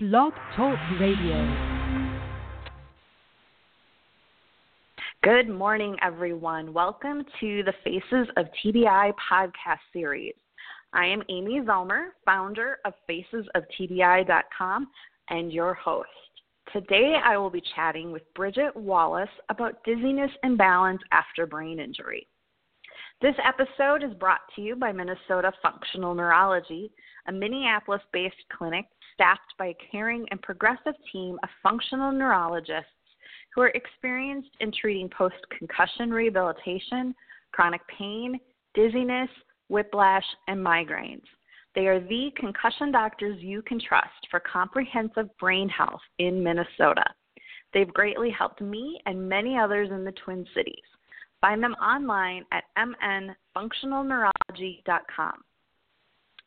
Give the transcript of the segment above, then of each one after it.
Blog Talk Radio. Good morning, everyone. Welcome to the Faces of TBI podcast series. I am Amy Zellmer, founder of facesoftbi.com and your host. Today, I will be chatting with Bridgett Wallace about dizziness and balance after brain injury. This episode is brought to you by Minnesota Functional Neurology, a Minneapolis based clinic staffed by a caring and progressive team of functional neurologists who are experienced in treating post concussion rehabilitation, chronic pain, dizziness, whiplash, and migraines. They are the concussion doctors you can trust for comprehensive brain health in Minnesota. They've greatly helped me and many others in the Twin Cities. Find them online at mnfunctionalneurology.com.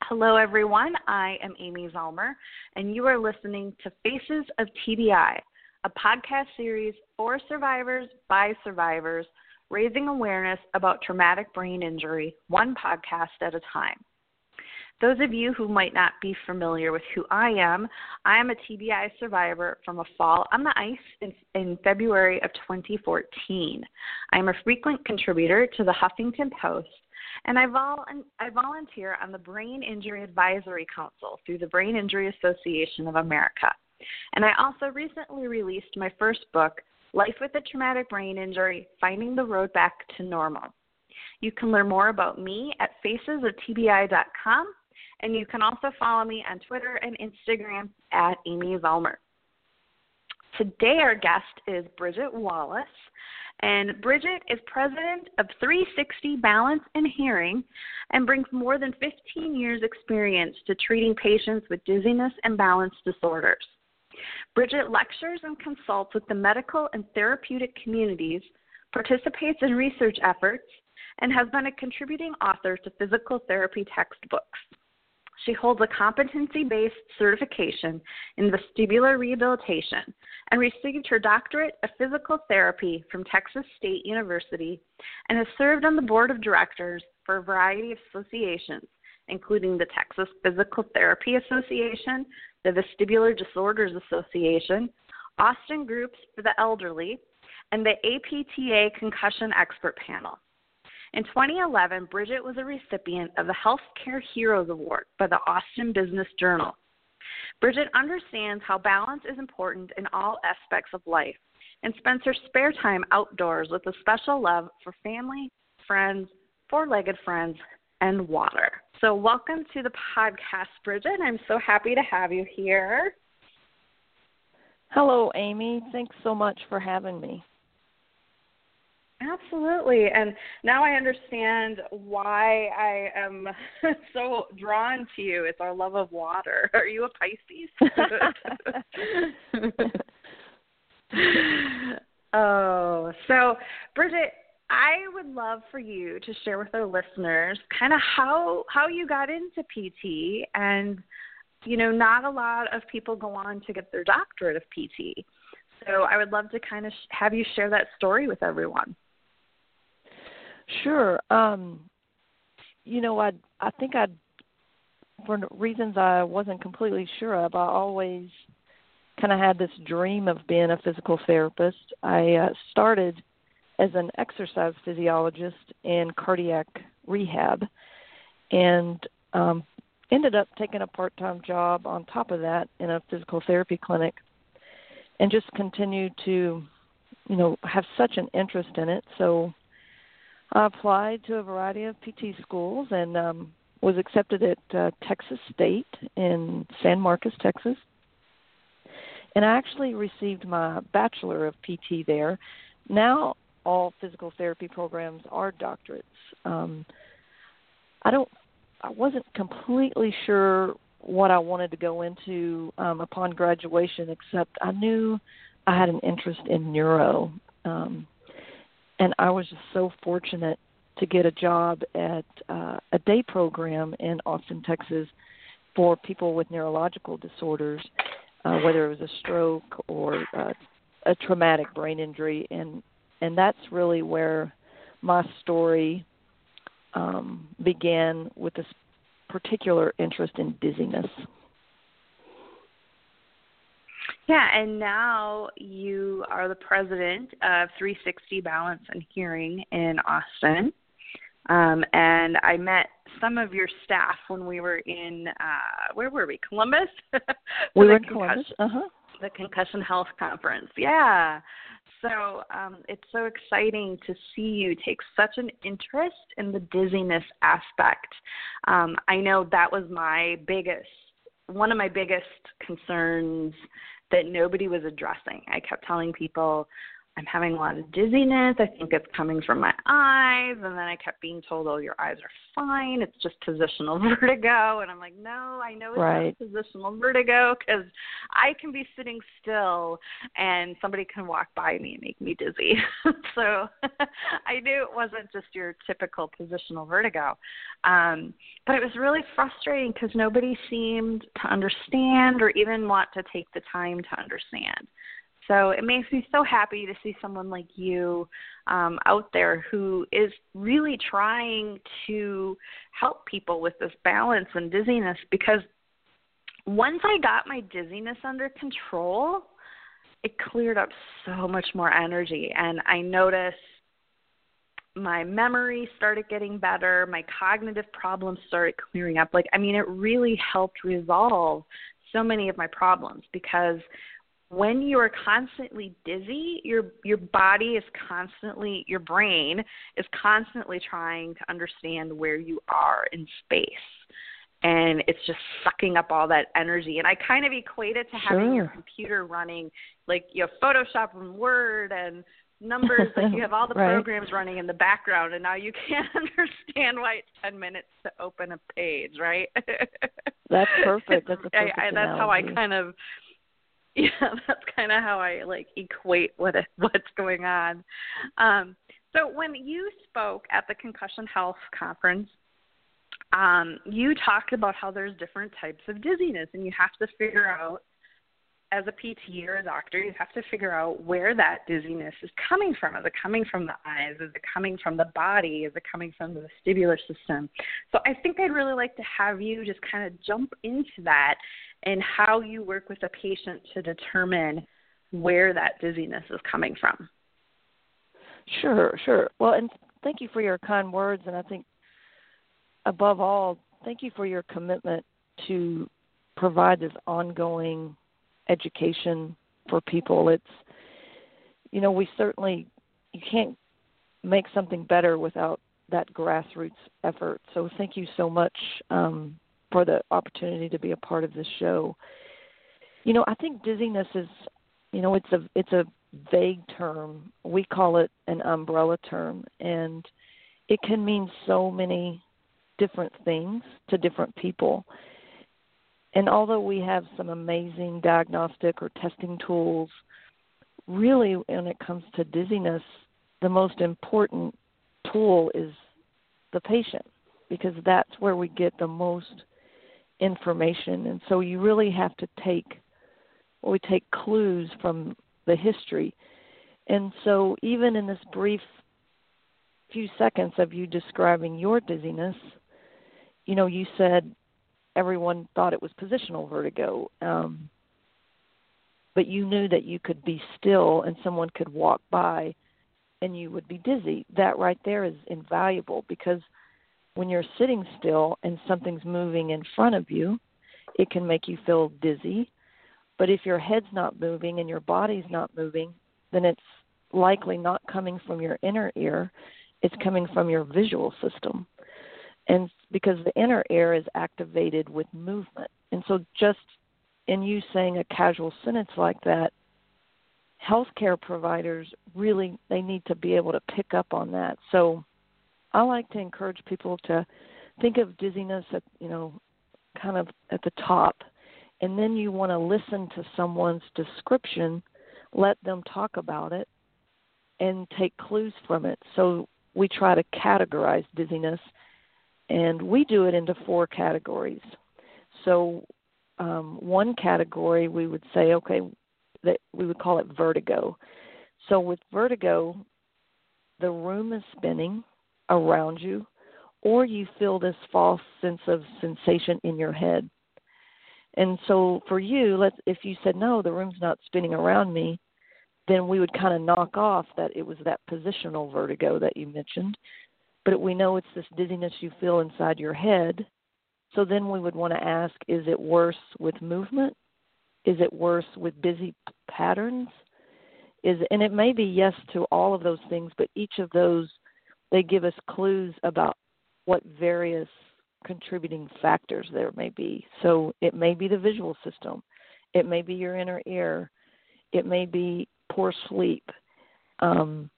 Hello, everyone. I am Amy Zellmer, and you are listening to Faces of TBI, a podcast series for survivors by survivors, raising awareness about traumatic brain injury, one podcast at a time. Those of you who might not be familiar with who I am, I am a TBI survivor from a fall on the ice in, in February of 2014. I am a frequent contributor to the Huffington Post, and I, vol- I volunteer on the Brain Injury Advisory Council through the Brain Injury Association of America. And I also recently released my first book, Life with a Traumatic Brain Injury Finding the Road Back to Normal. You can learn more about me at facesoftbi.com and you can also follow me on Twitter and Instagram at Amy Zellmer. Today, our guest is Bridgett Wallace. And Bridgett is president of 360 Balance and Hearing and brings more than 15 years' experience to treating patients with dizziness and balance disorders. Bridgett lectures and consults with the medical and therapeutic communities, participates in research efforts, and has been a contributing author to physical therapy textbooks. She holds a competency based certification in vestibular rehabilitation and received her doctorate of physical therapy from Texas State University and has served on the board of directors for a variety of associations, including the Texas Physical Therapy Association, the Vestibular Disorders Association, Austin Groups for the Elderly, and the APTA Concussion Expert Panel. In 2011, Bridgett was a recipient of the Healthcare Heroes Award by the Austin Business Journal. Bridgett understands how balance is important in all aspects of life and spends her spare time outdoors with a special love for family, friends, four legged friends, and water. So, welcome to the podcast, Bridgett. I'm so happy to have you here. Hello, Amy. Thanks so much for having me. Absolutely. And now I understand why I am so drawn to you. It's our love of water. Are you a Pisces? oh, so Bridgett, I would love for you to share with our listeners kind of how how you got into PT and you know, not a lot of people go on to get their doctorate of PT. So I would love to kind of have you share that story with everyone. Sure. Um, you know, I I think I, for reasons I wasn't completely sure of, I always kind of had this dream of being a physical therapist. I uh, started as an exercise physiologist in cardiac rehab, and um, ended up taking a part-time job on top of that in a physical therapy clinic, and just continued to, you know, have such an interest in it. So I applied to a variety of PT schools and um, was accepted at uh, Texas State in San Marcos, Texas. And I actually received my Bachelor of PT there. Now, all physical therapy programs are doctorates. Um, I don't, I wasn't completely sure what I wanted to go into um, upon graduation, except I knew I had an interest in neuro. Um, and I was just so fortunate to get a job at uh, a day program in Austin, Texas, for people with neurological disorders, uh, whether it was a stroke or uh, a traumatic brain injury, and and that's really where my story um, began with this particular interest in dizziness. Yeah, and now you are the president of 360 Balance and Hearing in Austin. Um, and I met some of your staff when we were in uh where were we? Columbus. we were in Columbus. Uh huh. The Concussion Health Conference. Yeah. So um, it's so exciting to see you take such an interest in the dizziness aspect. Um, I know that was my biggest, one of my biggest concerns that nobody was addressing. I kept telling people, I'm having a lot of dizziness. I think it's coming from my eyes. And then I kept being told, oh, your eyes are fine. It's just positional vertigo. And I'm like, no, I know it's right. just positional vertigo because I can be sitting still and somebody can walk by me and make me dizzy. so I knew it wasn't just your typical positional vertigo. Um, but it was really frustrating because nobody seemed to understand or even want to take the time to understand. So it makes me so happy to see someone like you um, out there who is really trying to help people with this balance and dizziness because once I got my dizziness under control, it cleared up so much more energy. And I noticed my memory started getting better, my cognitive problems started clearing up. Like, I mean, it really helped resolve so many of my problems because when you are constantly dizzy, your your body is constantly your brain is constantly trying to understand where you are in space. And it's just sucking up all that energy. And I kind of equate it to having sure. your computer running like you have Photoshop and Word and numbers like you have all the right. programs running in the background and now you can't understand why it's 10 minutes to open a page right that's perfect that's a perfect I, I, that's how i kind of yeah, that's kind of how I like equate what what's going on. Um, so when you spoke at the Concussion Health Conference, um, you talked about how there's different types of dizziness, and you have to figure out, as a PT or a doctor, you have to figure out where that dizziness is coming from. Is it coming from the eyes? Is it coming from the body? Is it coming from the vestibular system? So I think I'd really like to have you just kind of jump into that and how you work with a patient to determine where that dizziness is coming from. Sure, sure. Well, and thank you for your kind words. And I think, above all, thank you for your commitment to provide this ongoing education for people. It's, you know, we certainly, you can't make something better without that grassroots effort. So thank you so much um, for the opportunity to be a part of this show. You know, I think dizziness is, you know, it's a it's a vague term. We call it an umbrella term, and it can mean so many different things to different people. And although we have some amazing diagnostic or testing tools, really when it comes to dizziness, the most important tool is the patient because that's where we get the most information. And so you really have to take we take clues from the history. And so even in this brief few seconds of you describing your dizziness you know you said everyone thought it was positional vertigo um, but you knew that you could be still and someone could walk by and you would be dizzy that right there is invaluable because when you're sitting still and something's moving in front of you, it can make you feel dizzy. But if your head's not moving and your body's not moving, then it's likely not coming from your inner ear, it's coming from your visual system. And because the inner ear is activated with movement. And so just in you saying a casual sentence like that, healthcare providers really they need to be able to pick up on that. So I like to encourage people to think of dizziness at you know kind of at the top, and then you want to listen to someone's description, let them talk about it, and take clues from it. So we try to categorize dizziness, and we do it into four categories. So um, one category we would say, okay, that we would call it vertigo. So with vertigo, the room is spinning around you, or you feel this false sense of sensation in your head. And so for you, let's if you said no, the room's not spinning around me, then we would kind of knock off that it was that positional vertigo that you mentioned. But we know it's this dizziness you feel inside your head. So then we would want to ask is it worse with movement? Is it worse with busy patterns? Is and it may be yes to all of those things, but each of those they give us clues about what various contributing factors there may be. So it may be the visual system, it may be your inner ear, it may be poor sleep. Um,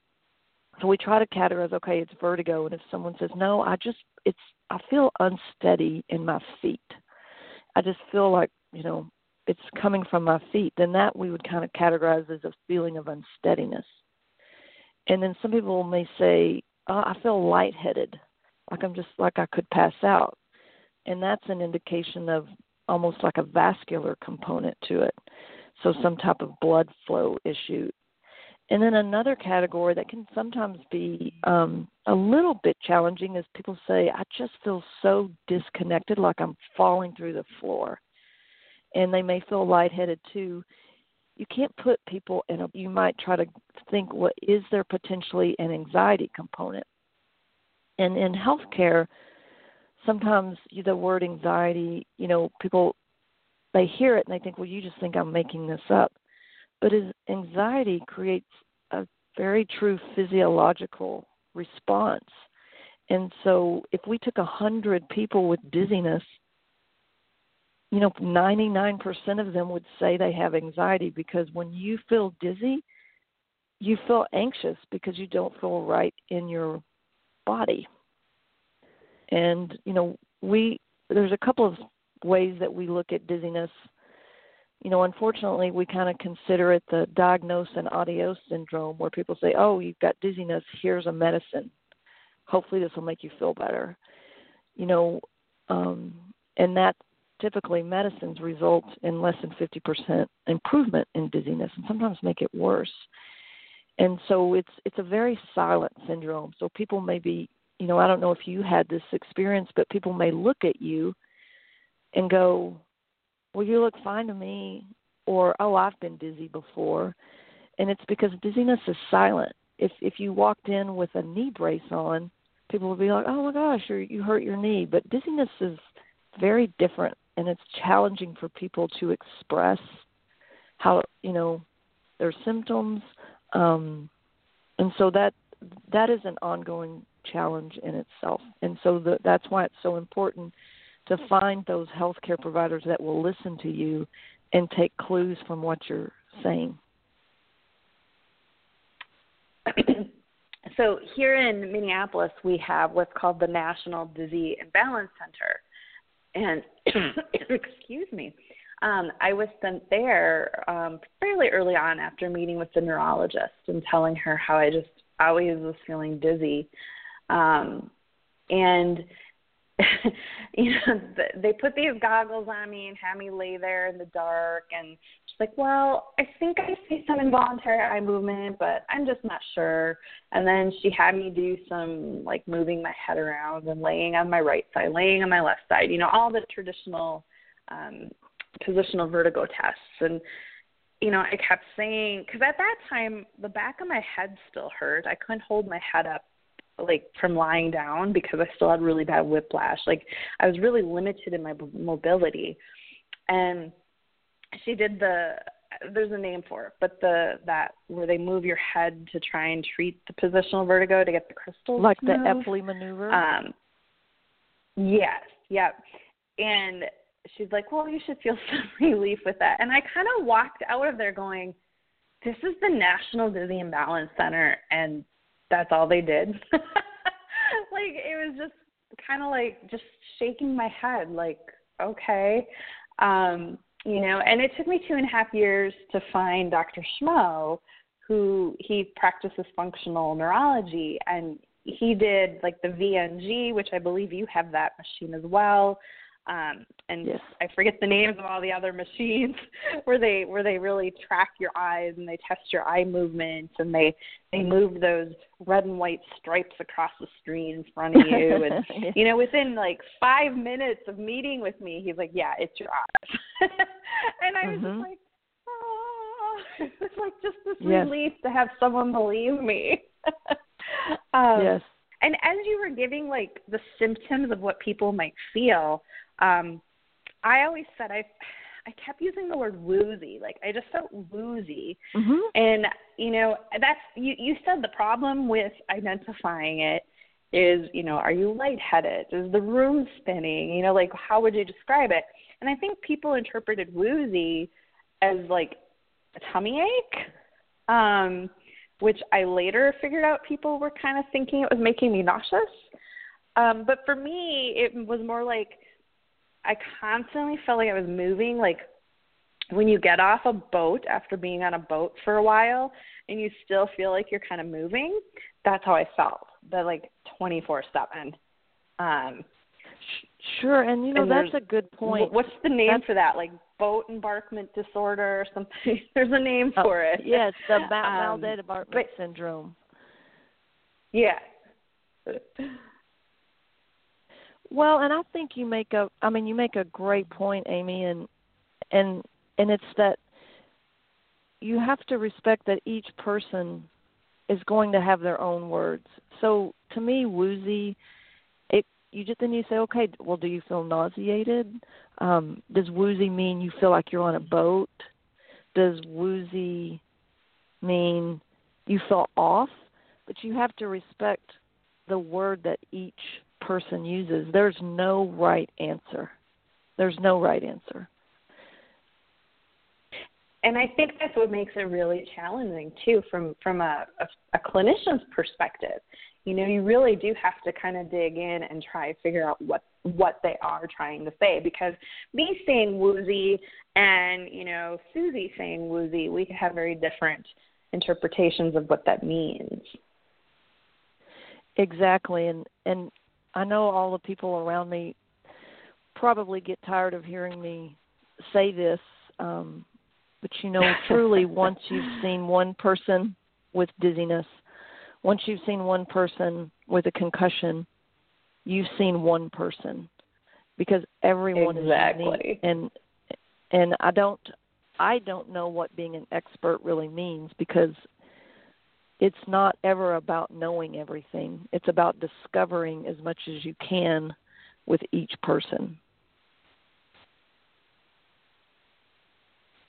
so we try to categorize. Okay, it's vertigo, and if someone says no, I just it's I feel unsteady in my feet. I just feel like you know it's coming from my feet. Then that we would kind of categorize as a feeling of unsteadiness. And then some people may say, oh, I feel lightheaded, like I'm just like I could pass out, and that's an indication of almost like a vascular component to it so some type of blood flow issue. And then another category that can sometimes be um, a little bit challenging is people say, I just feel so disconnected, like I'm falling through the floor. And they may feel lightheaded too. You can't put people in a, you might try to think, what is there potentially an anxiety component? And in healthcare, sometimes the word anxiety, you know, people they hear it and they think, well, you just think I'm making this up. But anxiety creates a very true physiological response. And so if we took a hundred people with dizziness, you know, 99% of them would say they have anxiety because when you feel dizzy, you feel anxious because you don't feel right in your body. And, you know, we, there's a couple of ways that we look at dizziness. You know, unfortunately, we kind of consider it the diagnose and adios syndrome, where people say, "Oh, you've got dizziness. Here's a medicine. Hopefully, this will make you feel better." You know, um, and that typically medicines result in less than 50% improvement in dizziness, and sometimes make it worse. And so it's it's a very silent syndrome. So people may be, you know, I don't know if you had this experience, but people may look at you and go, Well, you look fine to me, or Oh, I've been dizzy before. And it's because dizziness is silent. If if you walked in with a knee brace on, people would be like, "Oh my gosh, you you hurt your knee." But dizziness is very different, and it's challenging for people to express how you know their symptoms, um, and so that that is an ongoing challenge in itself. And so the, that's why it's so important to find those healthcare providers that will listen to you and take clues from what you're saying. so here in Minneapolis, we have what's called the National Dizzy and Balance Center, and excuse me, um, I was sent there um, fairly early on after meeting with the neurologist and telling her how I just always was feeling dizzy, um, and you know, they put these goggles on me and had me lay there in the dark. And she's like, "Well, I think I see some involuntary eye movement, but I'm just not sure." And then she had me do some like moving my head around and laying on my right side, laying on my left side. You know, all the traditional um, positional vertigo tests. And you know, I kept saying because at that time the back of my head still hurt. I couldn't hold my head up like from lying down because I still had really bad whiplash. Like I was really limited in my mobility. And she did the there's a name for it, but the that where they move your head to try and treat the positional vertigo to get the crystals like the Epley maneuver. Um yes, yep. And she's like, "Well, you should feel some relief with that." And I kind of walked out of there going, "This is the National Dizzy and Balance Center and that's all they did. like it was just kind of like just shaking my head like okay um you know and it took me two and a half years to find dr schmo who he practices functional neurology and he did like the vng which i believe you have that machine as well um, and yes. I forget the names of all the other machines where they where they really track your eyes and they test your eye movements and they they move those red and white stripes across the screen in front of you and yeah. you know within like five minutes of meeting with me he's like yeah it's your eyes and I was Mhm. just like oh it's like just this Yes. relief to have someone believe me um, yes. and as you were giving like the symptoms of what people might feel, um, I always said I I kept using the word woozy. Like I just felt woozy. Mhm. And you know, that's you you said the problem with identifying it is, you know, are you lightheaded? Is the room spinning? You know, like how would you describe it? And I think people interpreted woozy as like a tummy ache. Um which I later figured out people were kind of thinking it was making me nauseous. Um, but for me, it was more like I constantly felt like I was moving. Like when you get off a boat after being on a boat for a while and you still feel like you're kind of moving, that's how I felt. But like 24 7. Um, Sure, and you know And that's a good point. what's the name That's- for that? Like boat embarkment disorder or something? There's a name Oh, for it. Yes, the Um, mal- but- syndrome. Yeah. Well, and I think you make a I mean you make a great point, Amy, and and and it's that you have to respect that each person is going to have their own words. So to me, woozy, it you just then you say, okay, well, do you feel nauseated? Um, does woozy mean you feel like you're on a boat? Does woozy mean you feel off? But you have to respect the word that each person uses. There's no right answer. There's no right answer. and I think that's what makes it really challenging too, from from a, a, a clinician's perspective. You know, you really do have to kind of dig in and try to figure out what what they are trying to say. Because me saying woozy and you know Susie saying woozy, we have very different interpretations of what that means. Exactly, and and I know all the people around me probably get tired of hearing me say this, um, but you know, truly, once you've seen one person with dizziness, once you've seen one person with a concussion, you've seen one person because everyone is Exactly. unique, and and I don't I don't know what being an expert really means because it's not ever about knowing everything. It's about discovering as much as you can with each person.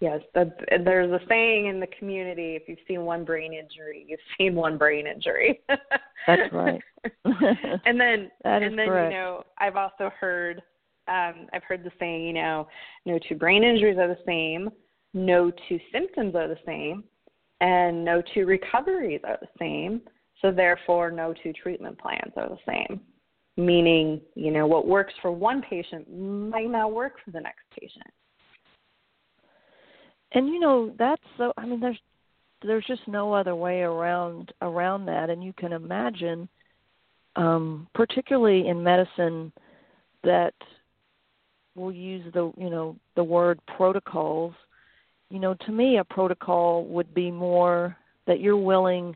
Yes, there's a saying in the community: if you've seen one brain injury, you've seen one brain injury. That's right. and then, and then correct. you know, I've also heard, um, I've heard the saying, you know, no two brain injuries are the same, no two symptoms are the same, and no two recoveries are the same. So therefore, no two treatment plans are the same. Meaning, you know, what works for one patient might not work for the next patient. and you know that's so i mean there's there's just no other way around around that and you can imagine um particularly in medicine that we'll use the you know the word protocols you know to me a protocol would be more that you're willing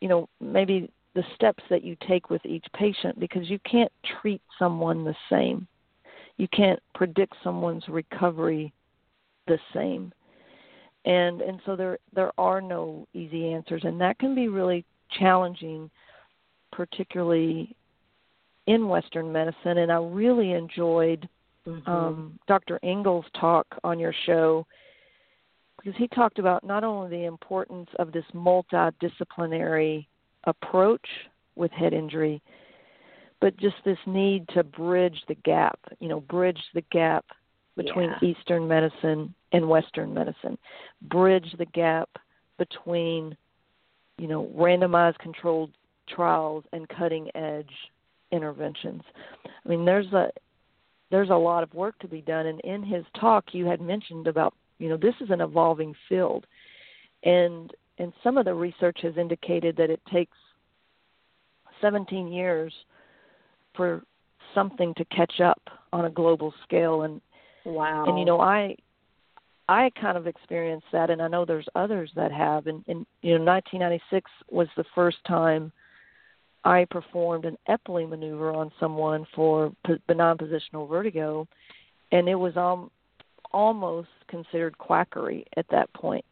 you know maybe the steps that you take with each patient because you can't treat someone the same. You can't predict someone's recovery the same. And and so there there are no easy answers and that can be really challenging particularly in western medicine. And i really enjoyed Mm-hmm. um dr engel's talk on your show because he talked about not only the importance of this multidisciplinary approach with head injury but just this need to bridge the gap you know bridge the gap between Yeah. Eastern medicine and Western medicine. Bridge the gap between, you know, randomized controlled trials and cutting edge interventions. I mean, there's a there's a lot of work to be done and in his talk you had mentioned about, you know, this is an evolving field. And and some of the research has indicated that it takes 17 years for something to catch up on a global scale. And wow and you know i i kind of experienced that and i know there's others that have. And, and you know 1996 was the first time i performed an epley maneuver on someone for benign positional vertigo. And it was um, almost considered quackery at that point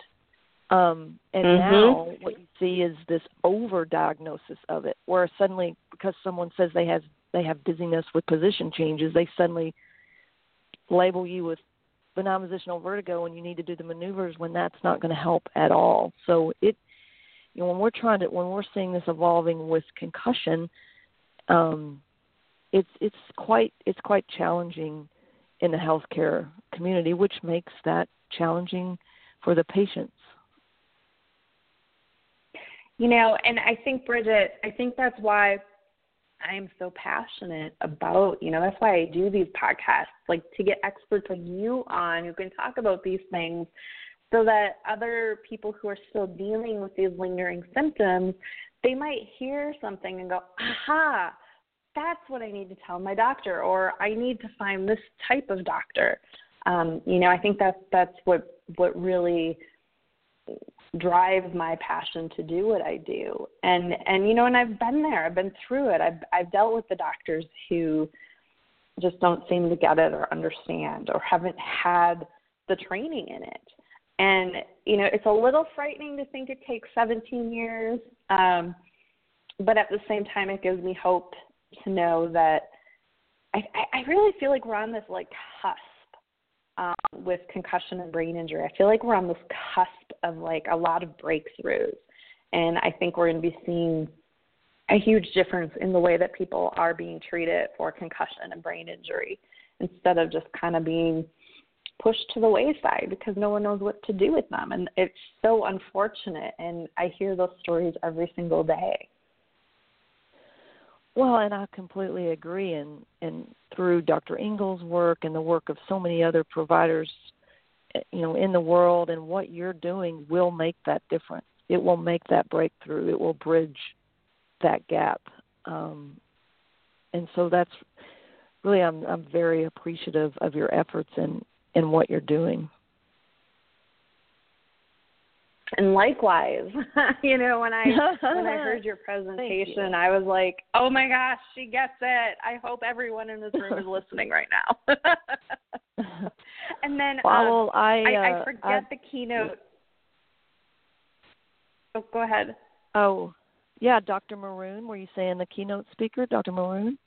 um, and mm-hmm. now what you see is this overdiagnosis of it, where suddenly because someone says they have they have dizziness with position changes, they suddenly label you with benign positional vertigo and you need to do the maneuvers when that's not going to help at all. So it you know when we're trying to when we're seeing this evolving with concussion, um, it's it's quite it's quite challenging in the healthcare community, which makes that challenging for the patients. You know, and I think Bridgett, I think that's why I am so passionate about, you know, that's why I do these podcasts, like to get experts like you on who can talk about these things so that other people who are still dealing with these lingering symptoms, they might hear something and go, aha, that's what I need to tell my doctor, or I need to find this type of doctor. Um, you know, I think that's that's what what really drives my passion to do what I do. And and you know, and I've been there. I've been through it. I've I've dealt with the doctors who just don't seem to get it or understand or haven't had the training in it. And you know, it's a little frightening to think it takes 17 years, um, but at the same time, it gives me hope to know that I, I really feel like we're on this like cusp um, with concussion and brain injury. I feel like we're on this cusp of like a lot of breakthroughs, and I think we're going to be seeing a huge difference in the way that people are being treated for concussion and brain injury instead of just kind of being pushed to the wayside because no one knows what to do with them and it's so unfortunate and I hear those stories every single day. Well, and I completely agree. And and through Dr. Engel's work and the work of so many other providers, eh, you know, in the world, and what you're doing will make that difference. It will make that breakthrough. It will bridge that gap. Um, and so that's really I'm I'm very appreciative of your efforts and and what you're doing and likewise you know when i when i heard your presentation you. i was like oh my gosh she gets it i hope everyone in this room is listening right now and then well, um, I, uh, I, I forget I, the keynote oh go ahead oh yeah dr maroon were you saying the keynote speaker dr maroon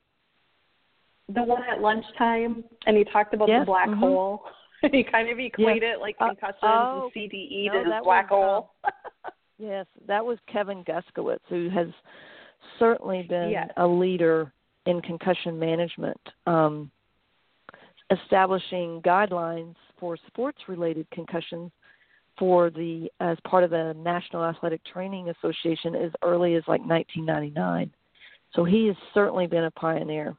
the one at lunchtime and he talked about yes. the black mm-hmm. hole you kind of equate yes. it like uh, concussions uh, oh, and no, to black was, hole. Uh, yes, that was Kevin Guskiewicz, who has certainly been yes. a leader in concussion management, um, establishing guidelines for sports-related concussions for the as part of the National Athletic Training Association as early as like 1999. So he has certainly been a pioneer.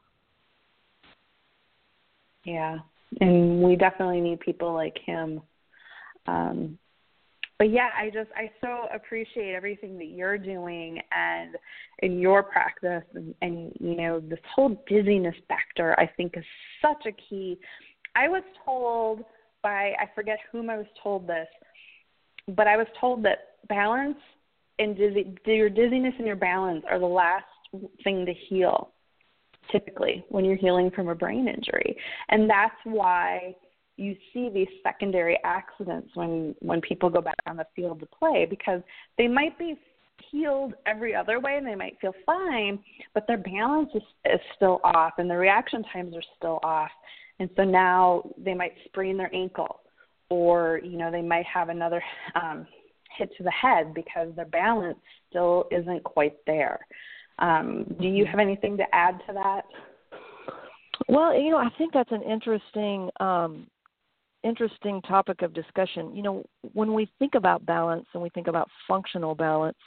Yeah, and we definitely need people like him. Um, but yeah, I just I so appreciate everything that you're doing and in your practice and, and you know this whole dizziness factor I think is such a key. I was told by I forget whom I was told this, but I was told that balance and dizzy your dizziness and your balance are the last thing to heal typically when you're healing from a brain injury. And that's why you see these secondary accidents when when people go back on the field to play because they might be healed every other way and they might feel fine, but their balance is, is still off and their reaction times are still off. And so now they might sprain their ankle or, you know, they might have another um, hit to the head because their balance still isn't quite there. Um, do you have anything to add to that? Well, you know, I think that's an interesting um, interesting topic of discussion. You know, when we think about balance and we think about functional balance,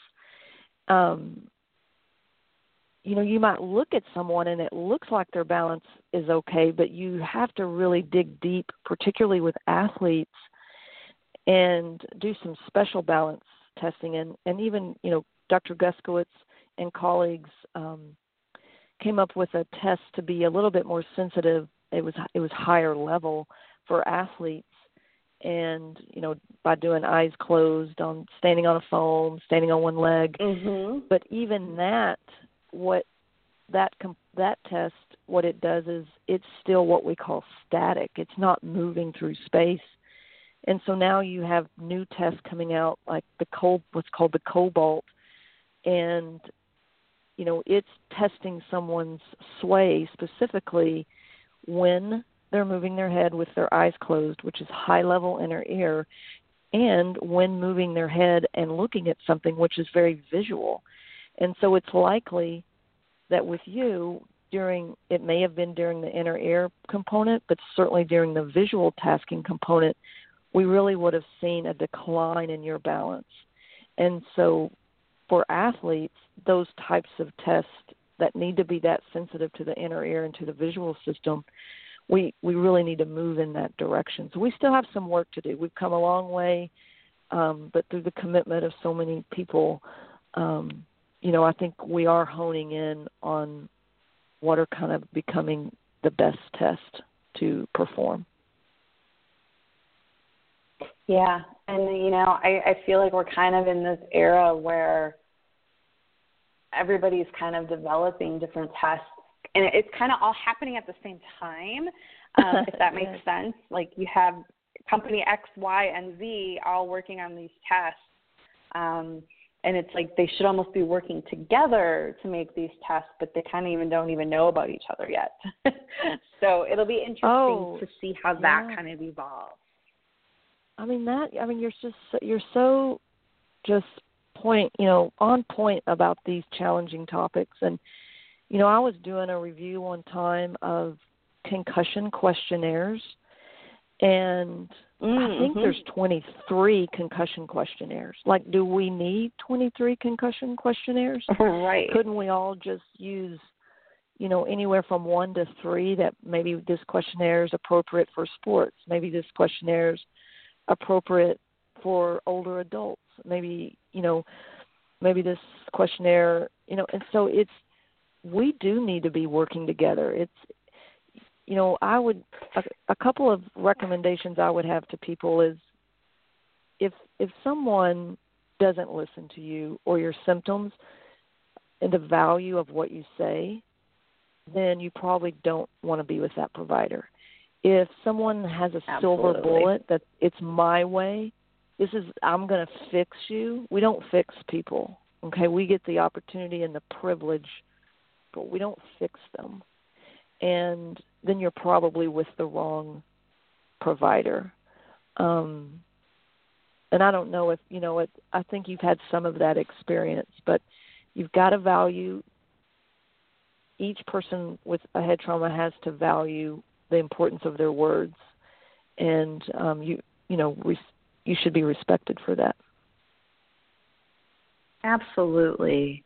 um, you know, you might look at someone and it looks like their balance is okay, but you have to really dig deep, particularly with athletes, and do some special balance testing. And, and even, you know, Dr. Guskiewicz and colleagues um, came up with a test to be a little bit more sensitive. It was it was higher level for athletes, and you know by doing eyes closed on standing on a foam, standing on one leg. Mm-hmm. But even that, what that that test, what it does is it's still what we call static. It's not moving through space. And so now you have new tests coming out like the col what's called the cobalt and you know it's testing someone's sway specifically when they're moving their head with their eyes closed, which is high level inner ear, and when moving their head and looking at something, which is very visual. And so it's likely that with you, during it may have been during the inner ear component, but certainly during the visual tasking component, we really would have seen a decline in your balance. And so for athletes, those types of tests that need to be that sensitive to the inner ear and to the visual system, we we really need to move in that direction. So we still have some work to do. We've come a long way, um, but through the commitment of so many people, um, you know, I think we are honing in on what are kind of becoming the best test to perform. Yeah, and you know, I, I feel like we're kind of in this era where everybody's kind of developing different tests, and it's kind of all happening at the same time. Um, if that makes yes. sense, like you have company X, Y, and Z all working on these tests, um, and it's like they should almost be working together to make these tests, but they kind of even don't even know about each other yet. so it'll be interesting oh, to see how yeah. that kind of evolves. I mean that. I mean you're just you're so just point you know on point about these challenging topics and you know I was doing a review one time of concussion questionnaires and mm-hmm. I think mm-hmm. there's 23 concussion questionnaires. Like do we need 23 concussion questionnaires? right. Couldn't we all just use you know anywhere from 1 to 3 that maybe this questionnaire is appropriate for sports, maybe this questionnaire is appropriate for older adults. Maybe you know, maybe this questionnaire, you know, and so it's we do need to be working together. It's you know, I would a, a couple of recommendations I would have to people is if if someone doesn't listen to you or your symptoms and the value of what you say, then you probably don't want to be with that provider if someone has a Absolutely. silver bullet that it's my way, this is I'm going to fix you. We don't fix people. Okay, we get the opportunity and the privilege, but we don't fix them. And then you're probably with the wrong provider. Um, and I don't know if you know it. I think you've had some of that experience, but you've got to value. Each person with a head trauma has to value the importance of their words, and um, you you know res- you should be respected for that. Absolutely.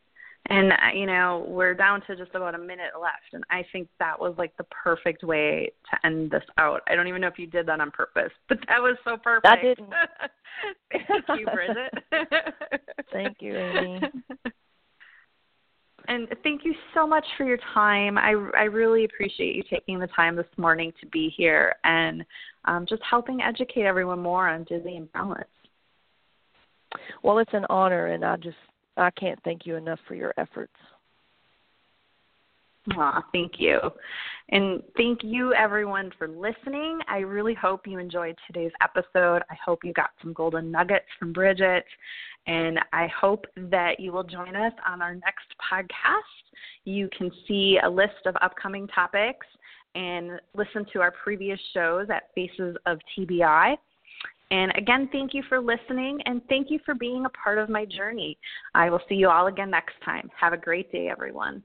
And uh, you know, we're down to just about a minute left and I think that was like the perfect way to end this out. I don't even know if you did that on purpose, but that was so perfect. I didn't. Thank you, Bridgett. Thank you, Amy. And thank you so much for your time. I, I really appreciate you taking the time this morning to be here and um, just helping educate everyone more on dizzy and balance. Well, it's an honor, and I just I can't thank you enough for your efforts. Aw, thank you. And thank you, everyone, for listening. I really hope you enjoyed today's episode. I hope you got some golden nuggets from Bridgett. And I hope that you will join us on our next podcast. You can see a list of upcoming topics and listen to our previous shows at Faces of TBI. And again, thank you for listening and thank you for being a part of my journey. I will see you all again next time. Have a great day, everyone.